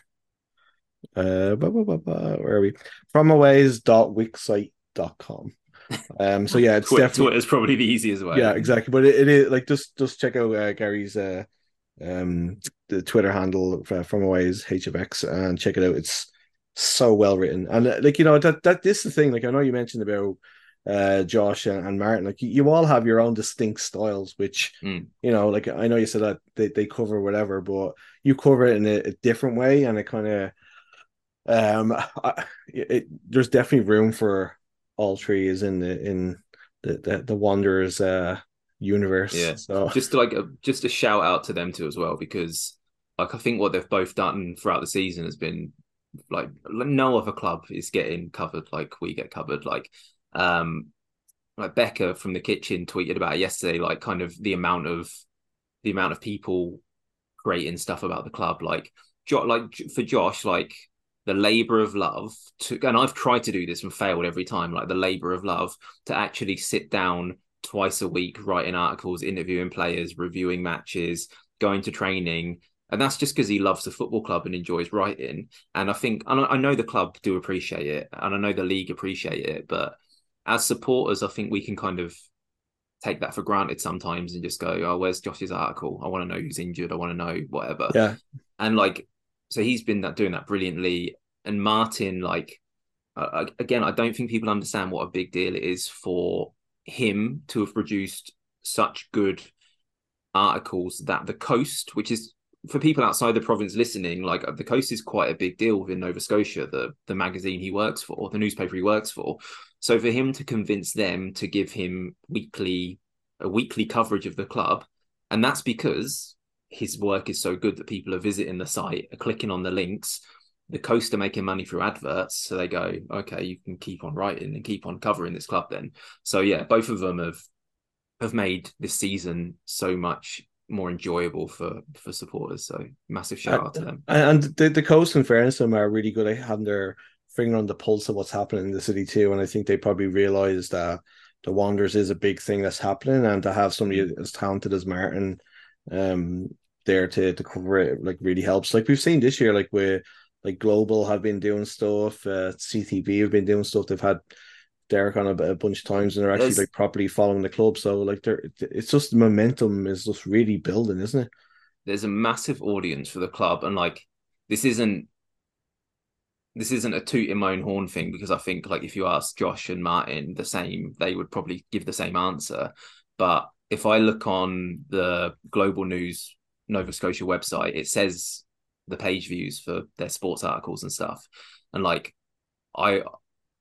uh blah, blah, blah, where are we fromaways.wixsite.com um so yeah it's <laughs> Twitter, definitely Twitter's probably the easiest way. yeah exactly but it, it is like just just check out uh, gary's uh um the twitter handle for, from aways hfx and check it out it's so well written and uh, like you know that that this is the thing like i know you mentioned about uh josh and, and martin like you, you all have your own distinct styles which Mm. you know like i know you said that they, they cover whatever but you cover it in a, a different way and it kind of um I, it, there's definitely room for all three is in the in the the, the wanderers uh universe Yeah. so just like a, just a shout out to them too as well because like I think what they've both done throughout the season has been like no other club is getting covered like we get covered. Like um like Becca from the kitchen tweeted about yesterday like kind of the amount of the amount of people creating stuff about the club. Like jo- like for Josh like the labor of love to and I've tried to do this and failed every time like the labor of love to actually sit down twice a week writing articles interviewing players reviewing matches going to training and that's just because he loves the football club and enjoys writing. And I think and I know the club do appreciate it and I know the league appreciate it but as supporters I think we can kind of take that for granted sometimes and just go oh where's Josh's article? I want to know who's injured. I want to know whatever. Yeah. And like so he's been that doing that brilliantly. And martin like uh, again i don't think people understand what a big deal it is for him to have produced such good articles that the coast which is for people outside the province listening like the coast is quite a big deal within nova scotia the the magazine he works for the newspaper he works for so for him to convince them to give him weekly a weekly coverage of the club and that's because his work is so good that people are visiting the site, are clicking on the links. The coast are making money through adverts, so they go, okay, you can keep on writing and keep on covering this club. Then, so yeah, both of them have have made this season so much more enjoyable for for supporters. So massive shout out to them. and the, the coast and fairness them are really good at having their finger on the pulse of what's happening in the city too and i think they probably realize that the wanderers is a big thing that's happening and to have somebody as talented as martin um there to to cover it like really helps like we've seen this year like with like global have been doing stuff uh ctv have been doing stuff they've had Derek on a, a bunch of times and they're actually There's- like properly following the club so like they're it's just the momentum is just really building isn't it There's a massive audience for the club, and like this isn't this isn't a toot in my own horn thing because I think like if you ask Josh and Martin the same, they would probably give the same answer. But if I look on the Global News Nova Scotia website, it says the page views for their sports articles and stuff. And like I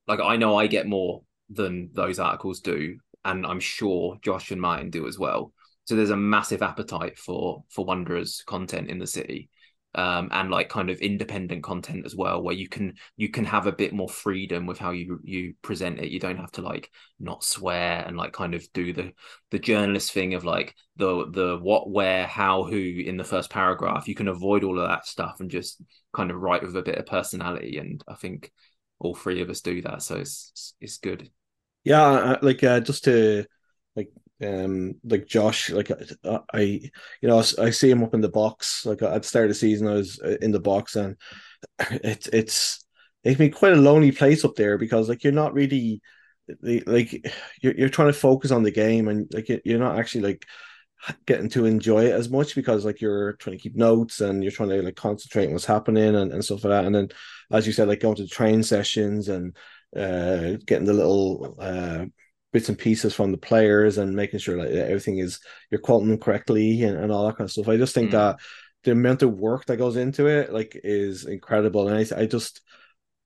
like I know I get more than those articles do, and I'm sure Josh and Martin do as well. So there's a massive appetite for for Wanderers content in the city. Um, and like kind of independent content as well, where you can you can have a bit more freedom with how you you present it. You don't have to like not swear and like kind of do the the journalist thing of like the the what, where, how, who in the first paragraph. You can avoid all of that stuff and just kind of write with a bit of personality. And I think all three of us do that, so it's it's, good. Yeah, like uh, just to like um like Josh, like uh, I you know I see him up in the box. Like at the start of the season, I was uh, in the box, and <laughs> it's it's it can be quite a lonely place up there because like you're not really like you're you're trying to focus on the game, and like you're not actually like getting to enjoy it as much because like you're trying to keep notes and you're trying to like concentrate on what's happening and, and stuff like that. And then as you said, like going to the train sessions and uh getting the little uh bits and pieces from the players and making sure like everything is you're quoting them correctly and, and all that kind of stuff. I just think Mm. that the amount of work that goes into it like is incredible. And I I just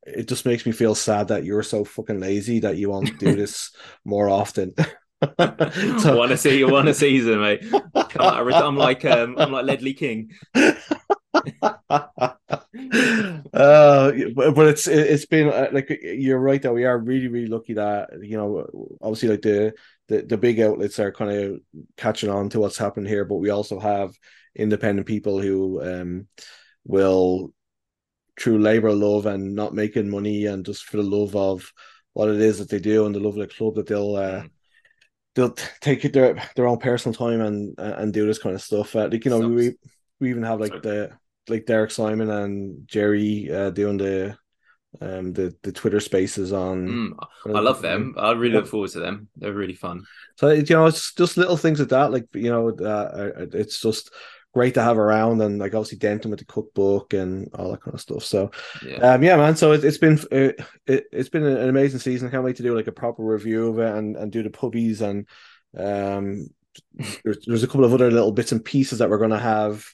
it just makes me feel sad that you're so fucking lazy that you won't do <laughs> this more often. <laughs> <laughs> Want to see you want to season, mate. <laughs> I'm like um, I'm like Ledley King. <laughs> uh, but, it's it- it's been uh, like you're right that we are really really lucky that you know obviously like the the, the big outlets are kind of catching on to what's happened here, but we also have independent people who um will through labor love and not making money and just for the love of what it is that they do and the love of the club that they'll uh, Mm. They'll take it their their own personal time and and do this kind of stuff. Uh, like you know, we we even have like Sorry. the like Derek Simon and Jerry uh, doing the um the the Twitter Spaces on. Mm, I love them. I really look forward to them. They're really fun. So you know, it's just little things like that. Like you know, uh, it's just great to have around, and like obviously Denton with the cookbook and all that kind of stuff. So Yeah. um, yeah, man. So it, it's been it, it, it's been an amazing season. I can't wait to do like a proper review of it and and do the puppies and um. There's, there's a couple of other little bits and pieces that we're going to have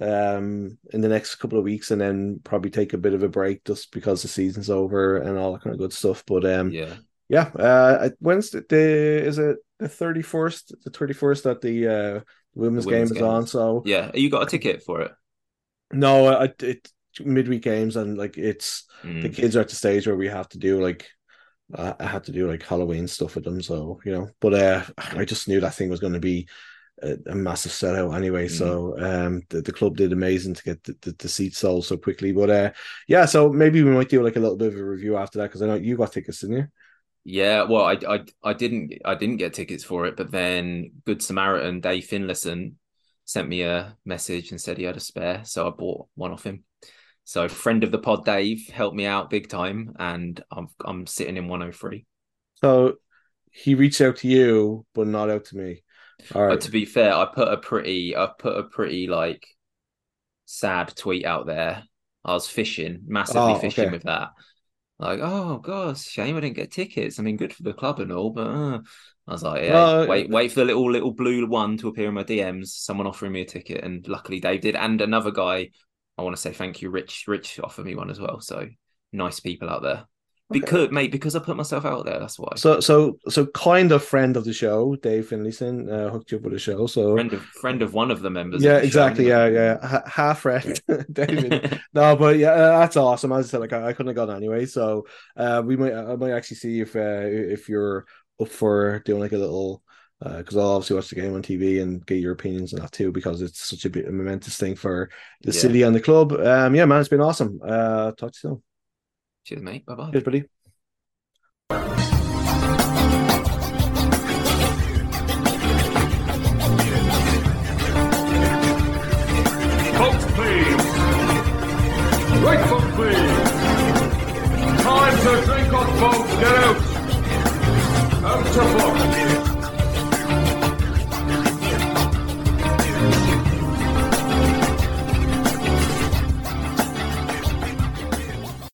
um in the next couple of weeks and then probably take a bit of a break just because the season's over and all that kind of good stuff but um yeah. yeah, uh, when's the, the is it the thirty first, the thirty first that the uh women's, The women's game is on? So Yeah. You got a ticket for it? no, I, it midweek games and like it's the Mm. kids are at the stage where we have to do like uh, I had to do like Halloween stuff with them, so you know. But uh, I just knew that thing was going to be a, a massive sellout anyway. So um, the, the club did amazing to get the, the, the seats sold so quickly. But uh, yeah, so maybe we might do like a little bit of a review after that because I know you got tickets, didn't you? Yeah, well, I, I I didn't I didn't get tickets for it, but then Good Samaritan Dave Finlayson sent me a message and said he had a spare, so I bought one off him. So friend of the pod Dave helped me out big time, and I'm I'm sitting in 103. So he reached out to you, but not out to me. All But to be fair, I put a pretty I put a pretty like sad tweet out there. I was fishing, massively Oh, fishing okay. with that. Like, oh gosh, shame I didn't get tickets. I mean, good for the club and all, but uh, I was like, yeah, wait, wait for the little little blue one to appear in my DMs. Someone offering me a ticket, and luckily Dave did, and another guy. I want to say thank you, Rich. Rich offered me one as well. So nice people out there. Because mate, because I put myself out there. That's why. So so so kind of friend of the show, Dave Finlayson, uh, hooked you up with the show. So friend of friend of one of the members. yeah, the show, exactly. Yeah, yeah. Ha- half friend, <laughs> David. <laughs> no, but yeah, uh, that's awesome. As I said, like I, I couldn't have gone anyway. So uh, we might I might actually see if uh, if you're up for doing like a little. Because I'll obviously watch the game on TV and get your opinions on that too, because it's such a bit a momentous thing for the Yeah. city and the club. Um, yeah, man, it's been awesome. Uh, talk to you soon. Cheers, mate. Bye bye. Cheers, buddy. Right foot, please. Time to drink up, folks. Get out. Out to box.